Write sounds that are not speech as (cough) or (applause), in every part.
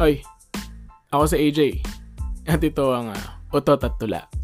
Hoy, ako si AJ. At ito ang uh, Utot at Tula.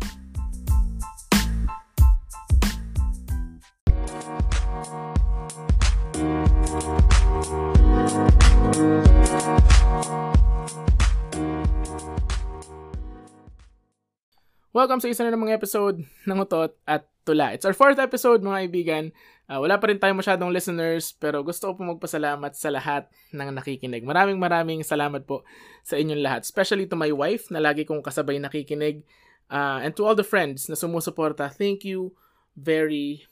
Welcome sa isa na namang episode ng Utot at Tula. It's our fourth episode mga kaibigan. Uh, wala pa rin tayong masyadong listeners pero gusto ko po magpasalamat sa lahat ng nakikinig. Maraming maraming salamat po sa inyong lahat. Especially to my wife na lagi kong kasabay nakikinig. Uh, and to all the friends na sumusuporta, thank you very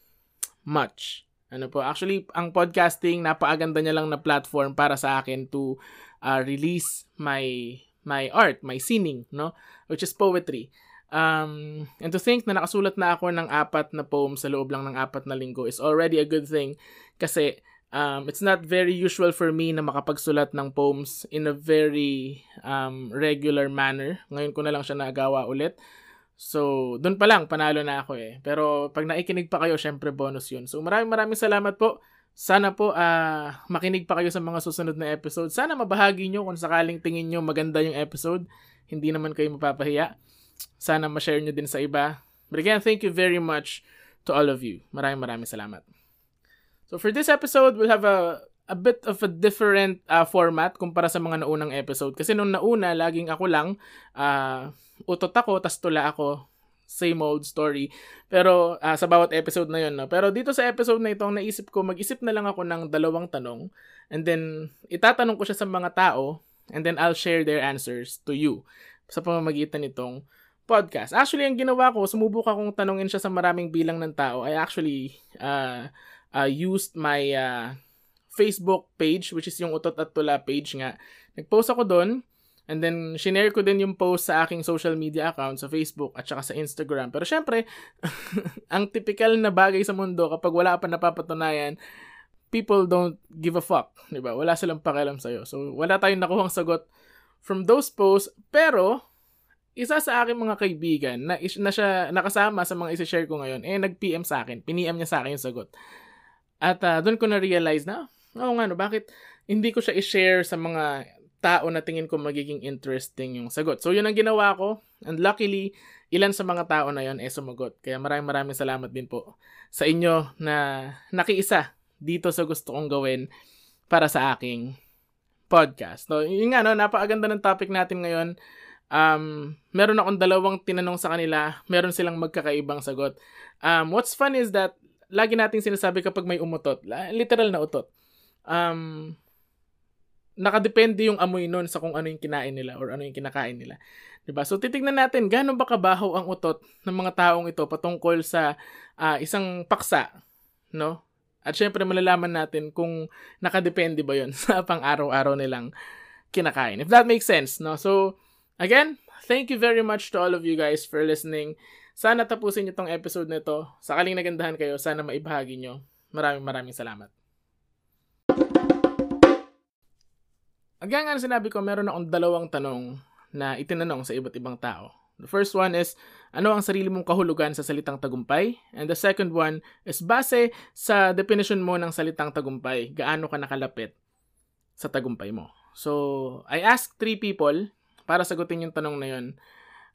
much. Ano po, actually, ang podcasting, napakaganda niya lang na platform para sa akin to uh, release my my art, my singing, no? Which is poetry. Um, and to think na nakasulat na ako ng apat na poem sa loob lang ng apat na linggo is already a good thing kasi um, it's not very usual for me na makapagsulat ng poems in a very um, regular manner. Ngayon ko na lang siya nagawa ulit. So, doon pa lang, panalo na ako eh. Pero pag naikinig pa kayo, syempre bonus yun. So, maraming maraming salamat po. Sana po uh, makinig pa kayo sa mga susunod na episode. Sana mabahagi nyo kung sakaling tingin nyo maganda yung episode. Hindi naman kayo mapapahiya. Sana ma-share nyo din sa iba. But again, thank you very much to all of you. Maraming maraming salamat. So for this episode, we'll have a a bit of a different uh, format kumpara sa mga naunang episode. Kasi nung nauna, laging ako lang, uh, utot ako, tas tula ako, same old story. Pero uh, sa bawat episode na yun. No? Pero dito sa episode na ito, naisip ko, mag-isip na lang ako ng dalawang tanong. And then, itatanong ko siya sa mga tao. And then, I'll share their answers to you. Sa pamamagitan nitong podcast. Actually, ang ginawa ko, sumubok akong tanungin siya sa maraming bilang ng tao. I actually uh, uh, used my uh, Facebook page, which is yung Utot at Tula page nga. Nag-post ako doon, and then shinare ko din yung post sa aking social media account sa Facebook at saka sa Instagram. Pero syempre, (laughs) ang typical na bagay sa mundo kapag wala pa napapatunayan, people don't give a fuck. Diba? Wala silang pakialam sa'yo. So, wala tayong nakuhang sagot from those posts. Pero, isa sa aking mga kaibigan na, na siya nakasama sa mga isi-share ko ngayon, eh nag-PM sa akin. Piniem niya sa akin yung sagot. At uh, doon ko na-realize na, oo nga no, bakit hindi ko siya i-share sa mga tao na tingin ko magiging interesting yung sagot. So yun ang ginawa ko. And luckily, ilan sa mga tao na yon eh sumagot. Kaya maraming maraming salamat din po sa inyo na nakiisa dito sa gusto kong gawin para sa aking podcast. So, yun nga, no, napakaganda ng topic natin ngayon um, meron akong dalawang tinanong sa kanila, meron silang magkakaibang sagot. Um, what's fun is that, lagi nating sinasabi kapag may umutot, literal na utot, um, nakadepende yung amoy nun sa kung ano yung kinain nila or ano yung kinakain nila. 'Di ba? So titingnan natin gaano ba kabaho ang utot ng mga taong ito patungkol sa uh, isang paksa, no? At syempre malalaman natin kung nakadepende ba 'yon (laughs) sa pang-araw-araw nilang kinakain. If that makes sense, no? So Again, thank you very much to all of you guys for listening. Sana tapusin niyo tong episode na ito. Sakaling nagandahan kayo, sana maibahagi niyo. Maraming maraming salamat. Again nga sinabi ko, meron akong dalawang tanong na itinanong sa iba't ibang tao. The first one is, ano ang sarili mong kahulugan sa salitang tagumpay? And the second one is, base sa definition mo ng salitang tagumpay, gaano ka nakalapit sa tagumpay mo? So, I asked three people para sagutin yung tanong na yon.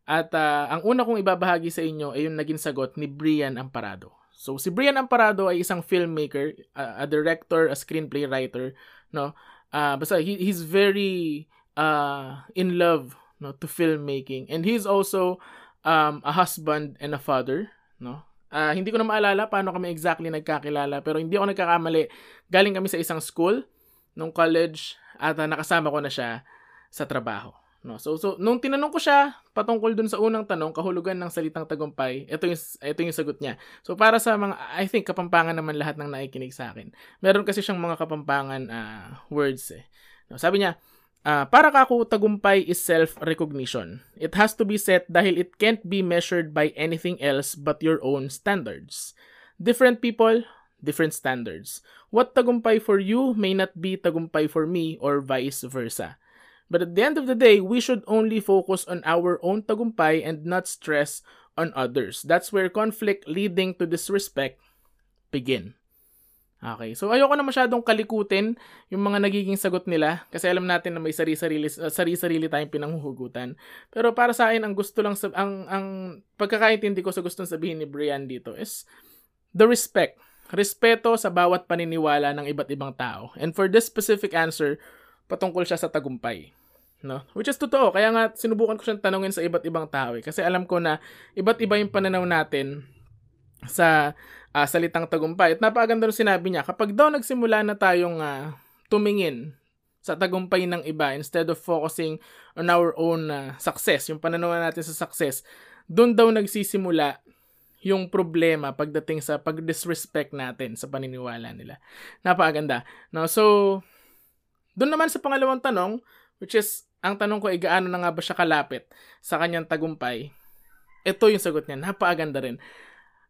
At uh, ang una kong ibabahagi sa inyo ay yung naging sagot ni Brian Amparado. So si Brian Amparado ay isang filmmaker, a, a director, a screenplay writer, no? Uh, basta he, he's very uh, in love no to filmmaking and he's also um, a husband and a father, no? Uh, hindi ko na maalala paano kami exactly nagkakilala pero hindi ako nagkakamali. Galing kami sa isang school nung college at uh, nakasama ko na siya sa trabaho. No, so, so nung tinanong ko siya patungkol dun sa unang tanong, kahulugan ng salitang tagumpay, ito yung ito yung sagot niya. So para sa mga I think kapampangan naman lahat ng nakikinig sa akin. Meron kasi siyang mga kapampangan uh, words eh. No, sabi niya, uh, para kako tagumpay is self-recognition. It has to be set dahil it can't be measured by anything else but your own standards. Different people, different standards. What tagumpay for you may not be tagumpay for me or vice versa. But at the end of the day, we should only focus on our own tagumpay and not stress on others. That's where conflict leading to disrespect begin. Okay. So ayoko na masyadong kalikutin yung mga nagiging sagot nila kasi alam natin na may sarili-sarili uh, sarili-sarili tayong pinanghuhugutan. Pero para sa akin ang gusto lang sa ang ang pagkakaintindi ko sa gustong sabihin ni Brian dito is the respect. Respeto sa bawat paniniwala ng iba't ibang tao. And for this specific answer, patungkol siya sa tagumpay. No? Which is totoo. Kaya nga sinubukan ko siyang tanungin sa iba't ibang tao eh. Kasi alam ko na iba't iba yung pananaw natin sa uh, salitang tagumpay. At napakaganda nung sinabi niya, kapag daw nagsimula na tayong uh, tumingin sa tagumpay ng iba instead of focusing on our own uh, success, yung pananaw natin sa success, doon daw nagsisimula yung problema pagdating sa pag-disrespect natin sa paniniwala nila. Napakaganda. No, so, doon naman sa pangalawang tanong, which is, ang tanong ko ay gaano na nga ba siya kalapit sa kanyang tagumpay? Ito yung sagot niya. Napakaganda rin.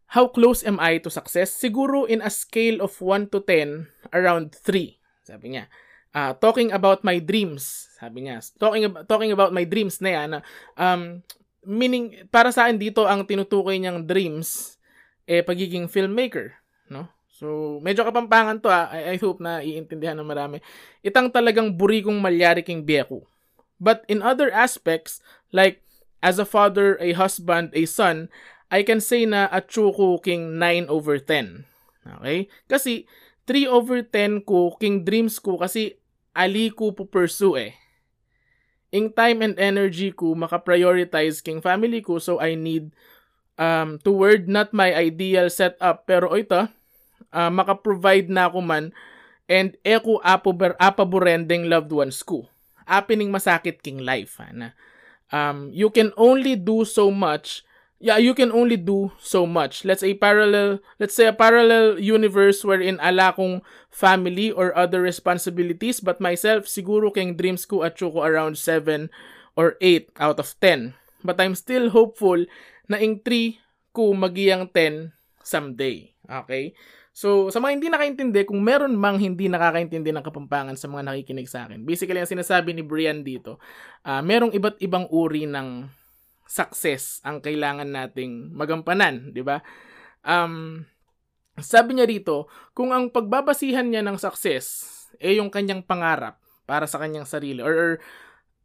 How close am I to success? Siguro in a scale of 1 to 10, around 3. Sabi niya. Uh, talking about my dreams. Sabi niya. Talking, about, talking about my dreams na yan. Um, meaning, para sa akin dito, ang tinutukoy niyang dreams, eh, pagiging filmmaker. No? So, medyo kapampangan to ah. I, I hope na iintindihan ng marami. Itang talagang buri kong malyari king biyeko. But in other aspects, like as a father, a husband, a son, I can say na at Chuko King 9 over 10. Okay? Kasi 3 over 10 ko, King Dreams ko, kasi ali ko po pursue eh. In time and energy ko, maka-prioritize King Family ko, so I need um, toward not my ideal setup, pero ito, uh, maka-provide na ako man and eko apaborending loved ones ko. Apining masakit king life. Ha, na, um, you can only do so much yeah, you can only do so much. Let's say parallel, let's say a parallel universe wherein ala kong family or other responsibilities, but myself, siguro keng dreams ko at ko around 7 or 8 out of 10. But I'm still hopeful na ing 3 ko magiyang 10 someday. Okay? So, sa mga hindi nakaintindi, kung meron mang hindi nakakaintindi ng kapampangan sa mga nakikinig sa akin, basically, ang sinasabi ni Brian dito, uh, merong iba't ibang uri ng success ang kailangan nating magampanan, di ba? Um, sabi niya rito, kung ang pagbabasihan niya ng success eh yung kanyang pangarap para sa kanyang sarili or, or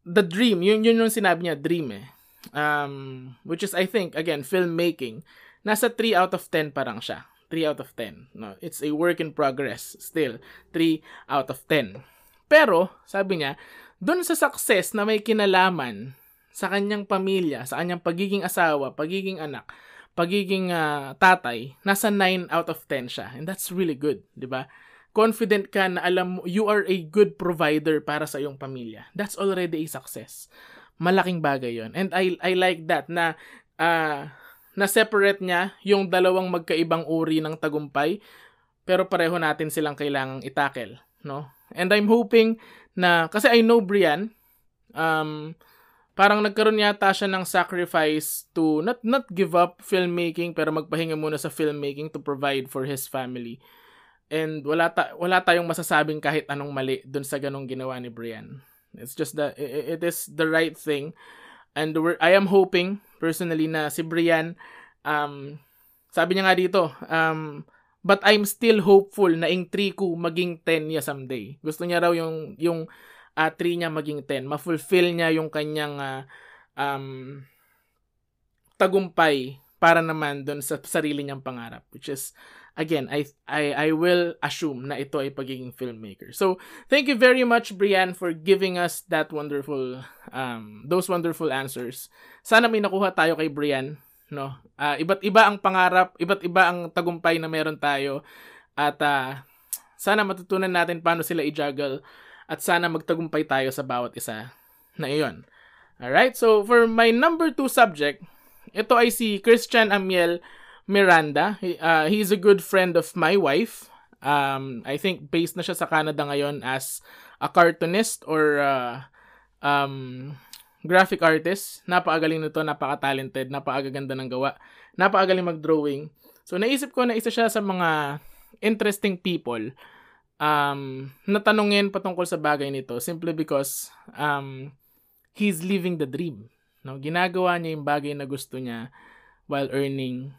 the dream, yun yun yung sinabi niya, dream eh. Um, which is I think again filmmaking. Nasa 3 out of 10 parang siya. 3 out of 10. No, it's a work in progress still. 3 out of 10. Pero, sabi niya, doon sa success na may kinalaman sa kanyang pamilya, sa kanyang pagiging asawa, pagiging anak, pagiging uh, tatay, nasa 9 out of 10 siya. And that's really good, 'di ba? Confident ka na alam mo you are a good provider para sa iyong pamilya. That's already a success. Malaking bagay 'yon. And I I like that na uh, na separate niya yung dalawang magkaibang uri ng tagumpay pero pareho natin silang kailangang itakel, no? And I'm hoping na kasi I know Brian um parang nagkaroon yata siya ng sacrifice to not not give up filmmaking pero magpahinga muna sa filmmaking to provide for his family. And wala ta wala tayong masasabing kahit anong mali dun sa ganong ginawa ni Brian. It's just that it, it is the right thing. And we're, I am hoping personally na si Brian um sabi niya nga dito um but I'm still hopeful na ing 3 ko maging 10 niya someday. Gusto niya raw yung yung uh, 3 niya maging 10. Ma-fulfill niya yung kanyang uh, um, tagumpay para naman doon sa sarili niyang pangarap which is again I I I will assume na ito ay pagiging filmmaker. So thank you very much Brian for giving us that wonderful um those wonderful answers. Sana may nakuha tayo kay Brian, no? Uh, iba't iba ang pangarap, iba't iba ang tagumpay na meron tayo at uh, sana matutunan natin paano sila i-juggle at sana magtagumpay tayo sa bawat isa na iyon. Alright, so for my number two subject, ito ay si Christian Amiel Miranda. He, uh, he's a good friend of my wife. Um, I think based na siya sa Canada ngayon as a cartoonist or uh, um, graphic artist. Napakagaling nito, napaka-talented, napakaganda ng gawa, napakagaling mag-drawing. So naisip ko na isa siya sa mga interesting people um, natanungin patungkol sa bagay nito simply because um, he's living the dream. No? Ginagawa niya yung bagay na gusto niya while earning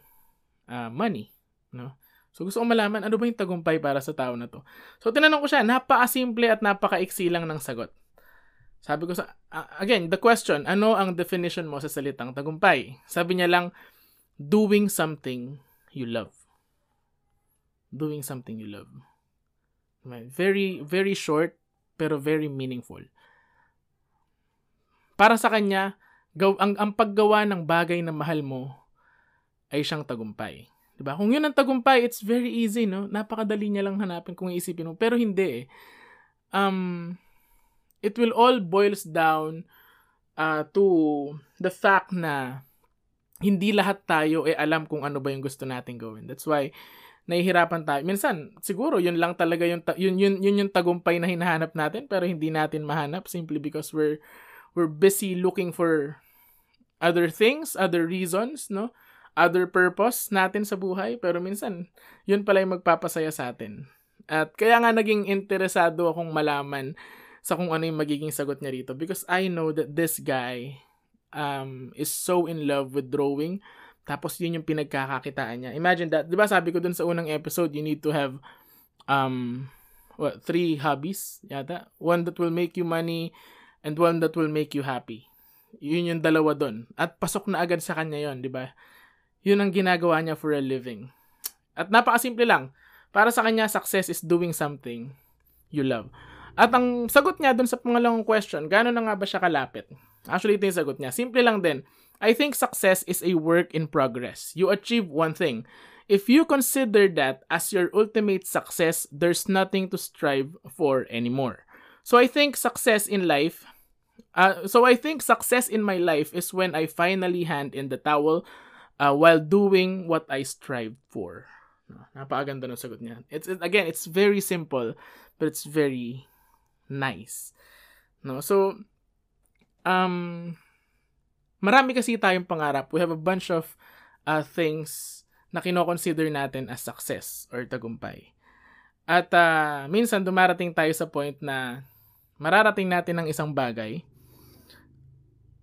uh, money. No? So gusto ko malaman, ano ba yung tagumpay para sa tao na to? So tinanong ko siya, napaka-simple at napaka-iksi lang ng sagot. Sabi ko sa, uh, again, the question, ano ang definition mo sa salitang tagumpay? Sabi niya lang, doing something you love. Doing something you love. Very, very short, pero very meaningful. Para sa kanya, gaw, ang, ang paggawa ng bagay na mahal mo ay siyang tagumpay. 'Di ba? Kung 'yun ang tagumpay, it's very easy, no? Napakadali niya lang hanapin kung iisipin mo. Pero hindi eh. Um it will all boils down uh, to the fact na hindi lahat tayo eh alam kung ano ba yung gusto nating gawin. That's why nahihirapan tayo. Minsan, siguro yun lang talaga yung yun yun yun yung tagumpay na hinahanap natin pero hindi natin mahanap simply because we're we're busy looking for other things, other reasons, no? other purpose natin sa buhay, pero minsan, yun pala yung magpapasaya sa atin. At kaya nga naging interesado akong malaman sa kung ano yung magiging sagot niya rito because I know that this guy um, is so in love with drawing tapos yun yung pinagkakakitaan niya. Imagine that, 'di ba sabi ko dun sa unang episode, you need to have um what, three hobbies yata. One that will make you money and one that will make you happy. Yun yung dalawa doon. At pasok na agad sa kanya yon, 'di ba? Yun ang ginagawa niya for a living. At napakasimple lang. Para sa kanya, success is doing something you love. At ang sagot niya dun sa pangalawang question, gano'n na nga ba siya kalapit? Actually, ito yung sagot niya. Simple lang din. I think success is a work in progress. You achieve one thing. If you consider that as your ultimate success, there's nothing to strive for anymore. So I think success in life, uh, so I think success in my life is when I finally hand in the towel uh, while doing what I strived for. Napakaganda ng sagot niya. It's it, again, it's very simple, but it's very nice. No, so um marami kasi tayong pangarap. We have a bunch of uh, things na kino-consider natin as success or tagumpay. At uh, minsan dumarating tayo sa point na mararating natin ng isang bagay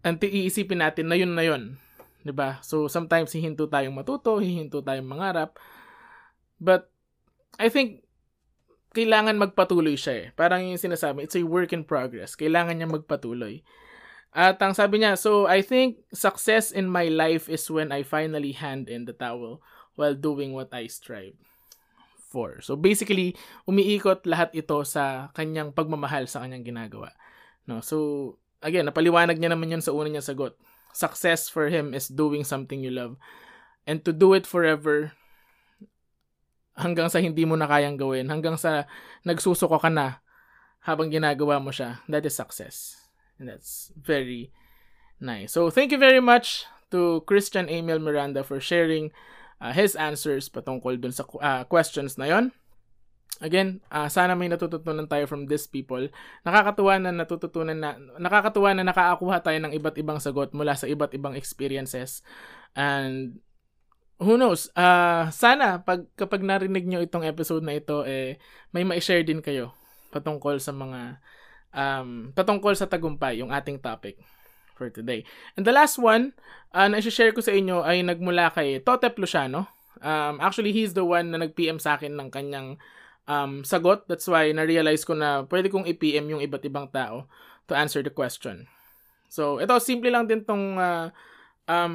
and iisipin natin na yun na yun 'di ba? So sometimes hihinto tayong matuto, hihinto tayong mangarap. But I think kailangan magpatuloy siya eh. Parang yung sinasabi, it's a work in progress. Kailangan niya magpatuloy. At ang sabi niya, so I think success in my life is when I finally hand in the towel while doing what I strive for. So basically, umiikot lahat ito sa kanyang pagmamahal sa kanyang ginagawa. No, so again, napaliwanag niya naman 'yon sa una niya sagot success for him is doing something you love. And to do it forever, hanggang sa hindi mo na kayang gawin, hanggang sa nagsusuko ka na habang ginagawa mo siya, that is success. And that's very nice. So, thank you very much to Christian Emil Miranda for sharing uh, his answers patungkol dun sa uh, questions na yon. Again, uh, sana may natututunan tayo from these people. Nakakatuwa na natututunan na nakakatuwa na nakaakuha tayo ng iba't ibang sagot mula sa iba't ibang experiences. And who knows, uh, sana pag kapag narinig nyo itong episode na ito eh may ma-share din kayo patungkol sa mga um, patungkol sa tagumpay, yung ating topic for today. And the last one uh, na i-share ko sa inyo ay nagmula kay Totep Luciano. Um, actually, he's the one na nag-PM sa akin ng kanyang um, sagot. That's why na-realize ko na pwede kong i-PM yung iba't ibang tao to answer the question. So, ito, simple lang din tong uh, um,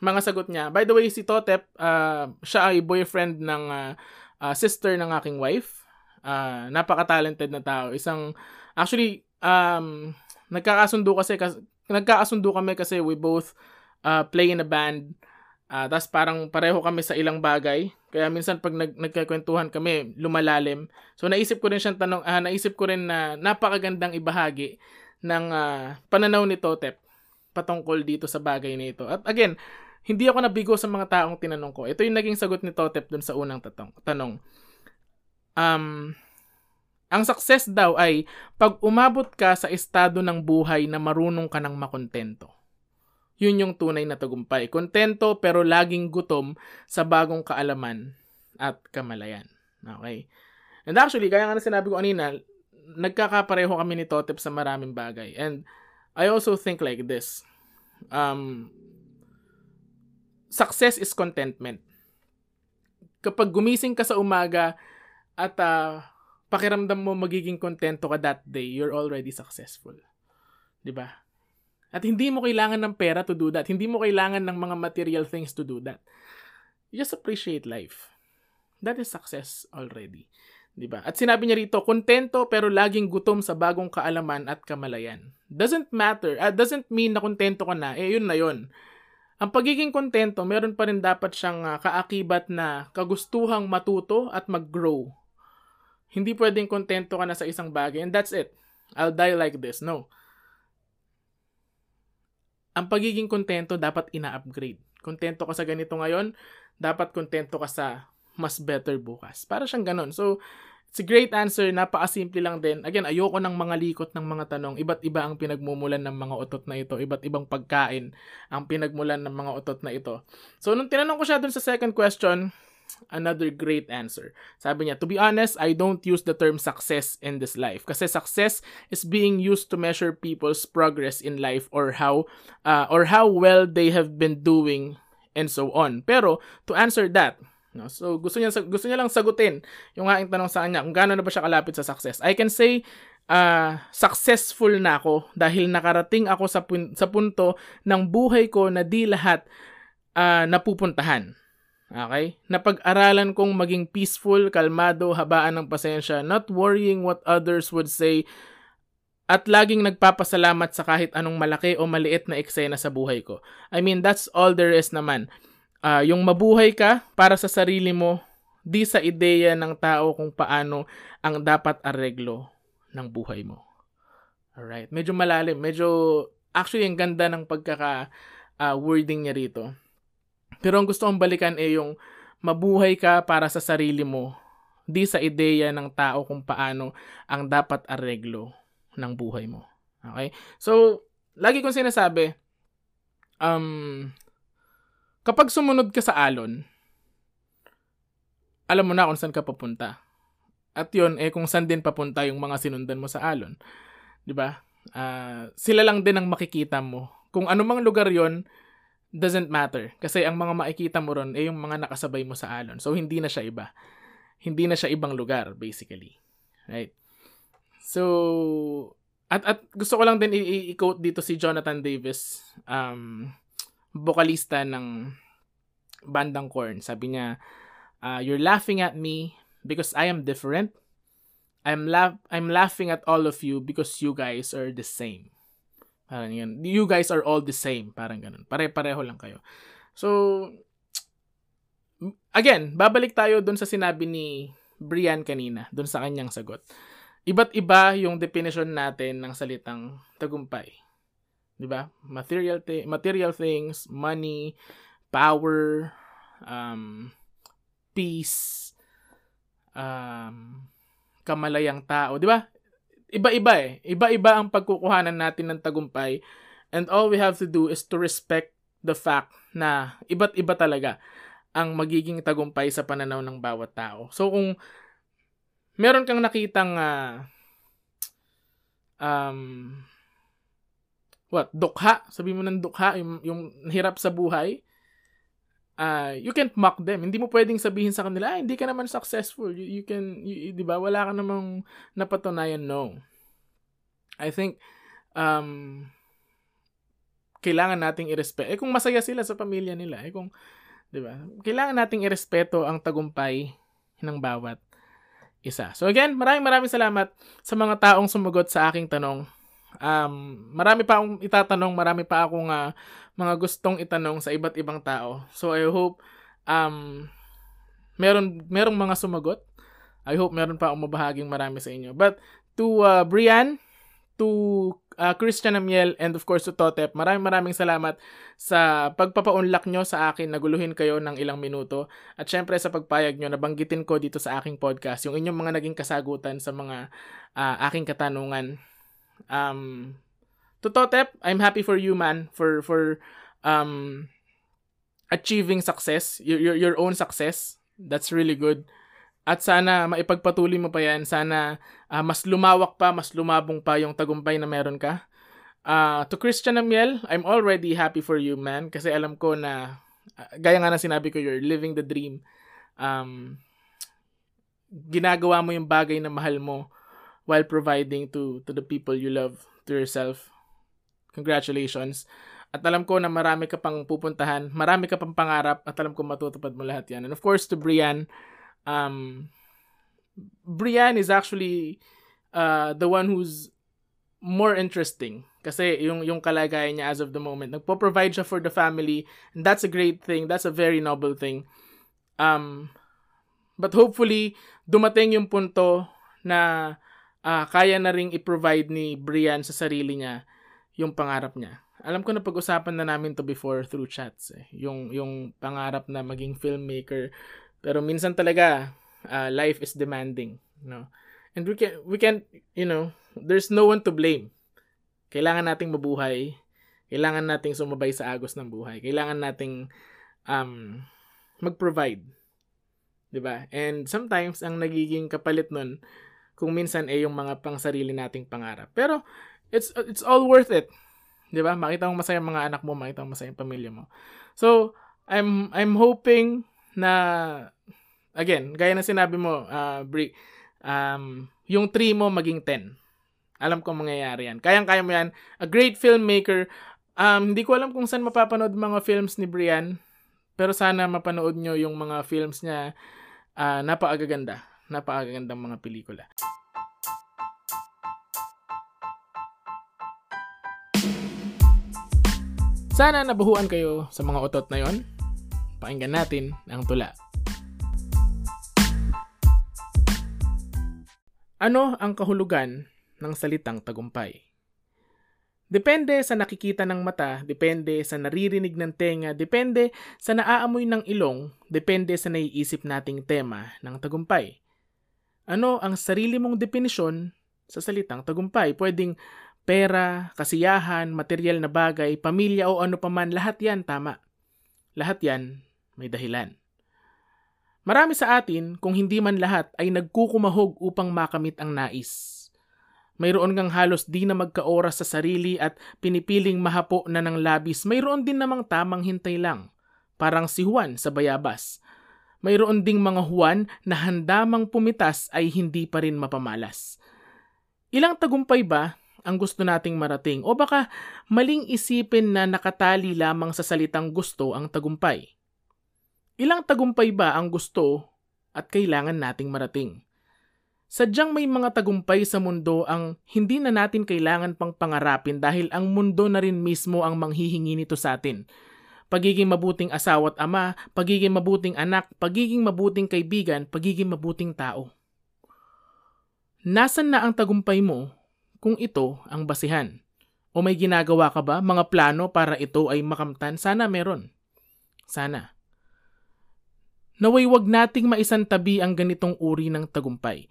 mga sagot niya. By the way, si Totep, uh, siya ay boyfriend ng uh, uh, sister ng aking wife. Uh, napaka-talented na tao. Isang, actually, um, nagkakasundo kasi, kasi nagkakasundo kami kasi we both uh, play in a band. Uh, Tapos parang pareho kami sa ilang bagay. Kaya minsan pag nag nagkakwentuhan kami, lumalalim. So naisip ko rin siyang tanong, uh, naisip ko rin na napakagandang ibahagi ng uh, pananaw ni Totep patungkol dito sa bagay na ito. At again, hindi ako nabigo sa mga taong tinanong ko. Ito yung naging sagot ni Totep dun sa unang tatong, tanong. Um, ang success daw ay pag umabot ka sa estado ng buhay na marunong ka ng makontento. Yun yung tunay na tagumpay. Kontento pero laging gutom sa bagong kaalaman at kamalayan. Okay? And actually, kaya nga na sinabi ko kanina, nagkakapareho kami ni Totep sa maraming bagay. And I also think like this. Um, success is contentment. kapag gumising ka sa umaga at uh, pakiramdam mo magiging kontento ka that day, you're already successful. 'Di ba? At hindi mo kailangan ng pera to do that. Hindi mo kailangan ng mga material things to do that. Just appreciate life. That is success already. 'Di ba? At sinabi niya rito, kontento pero laging gutom sa bagong kaalaman at kamalayan. Doesn't matter, uh, doesn't mean na kontento ka na. Eh yun na yun. Ang pagiging kontento, meron pa rin dapat siyang uh, kaakibat na kagustuhang matuto at mag-grow. Hindi pwedeng kontento ka na sa isang bagay and that's it. I'll die like this. No. Ang pagiging kontento dapat ina-upgrade. Kontento ka sa ganito ngayon, dapat kontento ka sa mas better bukas. Para siyang ganun. So, It's a great answer, napakasimple lang din. Again, ayoko ng mga likot ng mga tanong. Iba't iba ang pinagmumulan ng mga otot na ito. Iba't ibang pagkain ang pinagmulan ng mga otot na ito. So, nung tinanong ko siya dun sa second question, another great answer. Sabi niya, to be honest, I don't use the term success in this life. Kasi success is being used to measure people's progress in life or how, uh, or how well they have been doing and so on. Pero, to answer that, No? So gusto niya gusto niya lang sagutin yung aking tanong sa kanya kung gaano na ba siya kalapit sa success. I can say uh, successful na ako dahil nakarating ako sa pun- sa punto ng buhay ko na di lahat uh, napupuntahan. Okay? Napag-aralan kong maging peaceful, kalmado, habaan ng pasensya, not worrying what others would say, at laging nagpapasalamat sa kahit anong malaki o maliit na eksena sa buhay ko. I mean, that's all there is naman uh, yung mabuhay ka para sa sarili mo, di sa ideya ng tao kung paano ang dapat areglo ng buhay mo. Alright, medyo malalim, medyo actually ang ganda ng pagkaka uh, wording niya rito. Pero ang gusto kong balikan ay yung mabuhay ka para sa sarili mo, di sa ideya ng tao kung paano ang dapat areglo ng buhay mo. Okay? So, lagi kong sinasabi, um, kapag sumunod ka sa alon, alam mo na kung saan ka papunta. At yun, eh kung saan din papunta yung mga sinundan mo sa alon. ba? Diba? Uh, sila lang din ang makikita mo. Kung anumang lugar yon doesn't matter. Kasi ang mga makikita mo ron, eh yung mga nakasabay mo sa alon. So, hindi na siya iba. Hindi na siya ibang lugar, basically. Right? So, at, at gusto ko lang din i-quote dito si Jonathan Davis. Um, vocalista ng bandang Korn. Sabi niya, uh, you're laughing at me because I am different. I'm laugh I'm laughing at all of you because you guys are the same. Parang yan. You guys are all the same. Parang ganun. Pare-pareho lang kayo. So, again, babalik tayo dun sa sinabi ni Brian kanina, dun sa kanyang sagot. Iba't iba yung definition natin ng salitang tagumpay. 'di ba? Material th- material things, money, power, um, peace, um, kamalayang tao, 'di ba? Iba-iba eh. Iba-iba ang pagkukuhanan natin ng tagumpay. And all we have to do is to respect the fact na iba't iba talaga ang magiging tagumpay sa pananaw ng bawat tao. So kung meron kang nakitang uh, um, what, dukha, sabi mo ng dukha, yung, yung hirap sa buhay, uh, you can't mock them. Hindi mo pwedeng sabihin sa kanila, ah, hindi ka naman successful. You, you can, you, di ba, wala ka namang napatunayan, no. I think, um, kailangan nating irespeto. Eh kung masaya sila sa pamilya nila, eh kung, di ba, kailangan nating irespeto ang tagumpay ng bawat isa. So again, maraming maraming salamat sa mga taong sumagot sa aking tanong. Um, marami pa akong itatanong, marami pa akong uh, mga gustong itanong sa iba't ibang tao. So I hope um, meron merong mga sumagot. I hope meron pa akong mabahaging marami sa inyo. But to uh, Brian, to uh, Christian Amiel, and of course to Totep, maraming maraming salamat sa pagpapaunlak nyo sa akin, naguluhin kayo ng ilang minuto. At syempre sa pagpayag nyo, nabanggitin ko dito sa aking podcast yung inyong mga naging kasagutan sa mga uh, aking katanungan um Tototep, I'm happy for you man for for um achieving success, your your, your own success. That's really good. At sana maipagpatuloy mo pa yan. Sana uh, mas lumawak pa, mas lumabong pa yung tagumpay na meron ka. Uh, to Christian Amiel, I'm already happy for you, man. Kasi alam ko na, uh, gaya nga na sinabi ko, you're living the dream. um, ginagawa mo yung bagay na mahal mo while providing to to the people you love, to yourself. Congratulations. At alam ko na marami ka pang pupuntahan, marami ka pang pangarap at alam ko matutupad mo lahat yan. And of course to Brian, um, Brian is actually uh, the one who's more interesting kasi yung yung kalagayan niya as of the moment nagpo-provide siya for the family and that's a great thing that's a very noble thing um but hopefully dumating yung punto na uh, kaya na ring i-provide ni Brian sa sarili niya yung pangarap niya alam ko na pag-usapan na namin to before through chats eh. yung yung pangarap na maging filmmaker pero minsan talaga uh, life is demanding no and we can we can you know there's no one to blame kailangan nating mabuhay. Kailangan nating sumabay sa agos ng buhay. Kailangan nating um, mag-provide. 'Di ba? And sometimes ang nagiging kapalit nun kung minsan eh, yung mga pangsarili nating pangarap. Pero it's it's all worth it. 'Di ba? Makita mo masaya mga anak mo, makita mo masaya yung pamilya mo. So, I'm I'm hoping na again, gaya ng sinabi mo, uh, Bri, um, yung 3 mo maging 10. Alam ko mangyayari yan. Kayang-kaya mo yan. A great filmmaker. Um, hindi ko alam kung saan mapapanood mga films ni Brian. Pero sana mapanood nyo yung mga films niya. Uh, napakagaganda. Napakagandang mga pelikula. Sana nabuhuan kayo sa mga utot na yon. Pakinggan natin ang tula. Ano ang kahulugan ng salitang tagumpay. Depende sa nakikita ng mata, depende sa naririnig ng tenga, depende sa naaamoy ng ilong, depende sa naiisip nating tema ng tagumpay. Ano ang sarili mong definisyon sa salitang tagumpay? Pwedeng pera, kasiyahan, material na bagay, pamilya o ano paman, lahat yan tama. Lahat yan may dahilan. Marami sa atin, kung hindi man lahat, ay nagkukumahog upang makamit ang nais mayroon kang halos di na magkaoras sa sarili at pinipiling mahapo na ng labis. Mayroon din namang tamang hintay lang. Parang si Juan sa bayabas. Mayroon ding mga Juan na handamang pumitas ay hindi pa rin mapamalas. Ilang tagumpay ba ang gusto nating marating o baka maling isipin na nakatali lamang sa salitang gusto ang tagumpay? Ilang tagumpay ba ang gusto at kailangan nating marating? Sadyang may mga tagumpay sa mundo ang hindi na natin kailangan pang pangarapin dahil ang mundo na rin mismo ang manghihingi nito sa atin. Pagiging mabuting asawa at ama, pagiging mabuting anak, pagiging mabuting kaibigan, pagiging mabuting tao. Nasaan na ang tagumpay mo kung ito ang basihan? O may ginagawa ka ba mga plano para ito ay makamtan? Sana meron. Sana. Naway wag nating maisantabi ang ganitong uri ng tagumpay.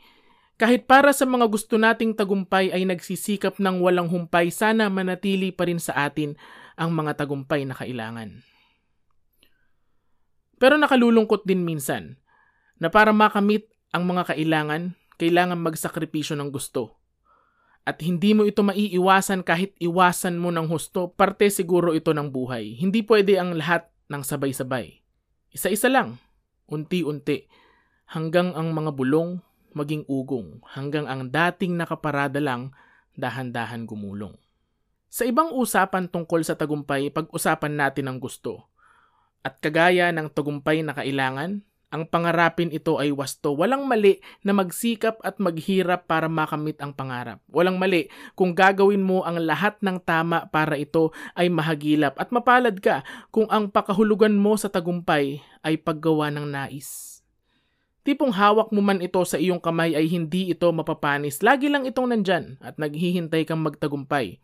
Kahit para sa mga gusto nating tagumpay ay nagsisikap ng walang humpay, sana manatili pa rin sa atin ang mga tagumpay na kailangan. Pero nakalulungkot din minsan na para makamit ang mga kailangan, kailangan magsakripisyo ng gusto. At hindi mo ito maiiwasan kahit iwasan mo ng husto, parte siguro ito ng buhay. Hindi pwede ang lahat ng sabay-sabay. Isa-isa lang, unti-unti, hanggang ang mga bulong maging ugong hanggang ang dating nakaparada lang dahan-dahan gumulong. Sa ibang usapan tungkol sa tagumpay, pag-usapan natin ang gusto. At kagaya ng tagumpay na kailangan, ang pangarapin ito ay wasto. Walang mali na magsikap at maghirap para makamit ang pangarap. Walang mali kung gagawin mo ang lahat ng tama para ito ay mahagilap at mapalad ka kung ang pakahulugan mo sa tagumpay ay paggawa ng nais. Tipong hawak mo man ito sa iyong kamay ay hindi ito mapapanis. Lagi lang itong nandyan at naghihintay kang magtagumpay.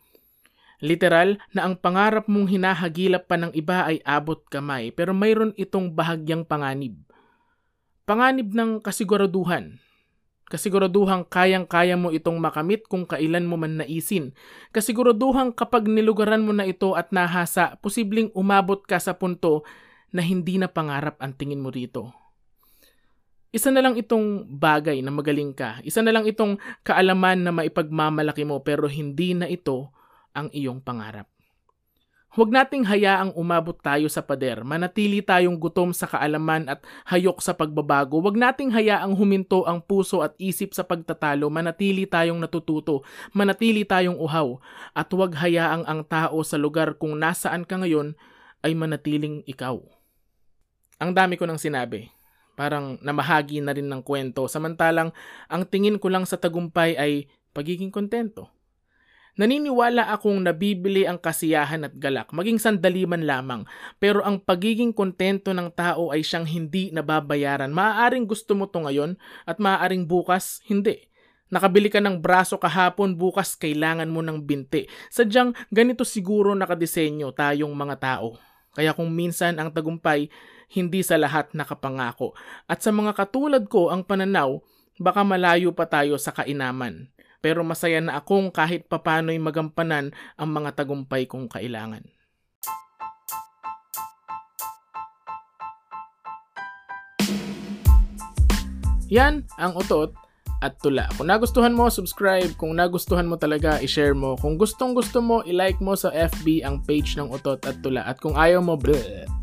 Literal na ang pangarap mong hinahagilap pa ng iba ay abot kamay pero mayroon itong bahagyang panganib. Panganib ng kasiguraduhan. Kasiguraduhang kayang-kaya mo itong makamit kung kailan mo man naisin. Kasiguraduhang kapag nilugaran mo na ito at nahasa, posibleng umabot ka sa punto na hindi na pangarap ang tingin mo rito isa na lang itong bagay na magaling ka. Isa na lang itong kaalaman na maipagmamalaki mo pero hindi na ito ang iyong pangarap. Huwag nating hayaang umabot tayo sa pader. Manatili tayong gutom sa kaalaman at hayok sa pagbabago. Huwag nating hayaang huminto ang puso at isip sa pagtatalo. Manatili tayong natututo. Manatili tayong uhaw. At huwag hayaang ang tao sa lugar kung nasaan ka ngayon ay manatiling ikaw. Ang dami ko nang sinabi. Parang namahagi na rin ng kwento. Samantalang ang tingin ko lang sa tagumpay ay pagiging kontento. Naniniwala akong nabibili ang kasiyahan at galak, maging sandali man lamang, pero ang pagiging kontento ng tao ay siyang hindi nababayaran. Maaaring gusto mo to ngayon at maaaring bukas hindi. Nakabili ka ng braso kahapon, bukas kailangan mo ng binti. Sadyang ganito siguro nakadesenyo tayong mga tao. Kaya kung minsan ang tagumpay, hindi sa lahat nakapangako. At sa mga katulad ko ang pananaw, baka malayo pa tayo sa kainaman pero masaya na akong kahit papano'y magampanan ang mga tagumpay kong kailangan. Yan ang utot at tula. Kung nagustuhan mo, subscribe. Kung nagustuhan mo talaga, i-share mo. Kung gustong gusto mo, i-like mo sa FB ang page ng utot at tula. At kung ayaw mo, bleh.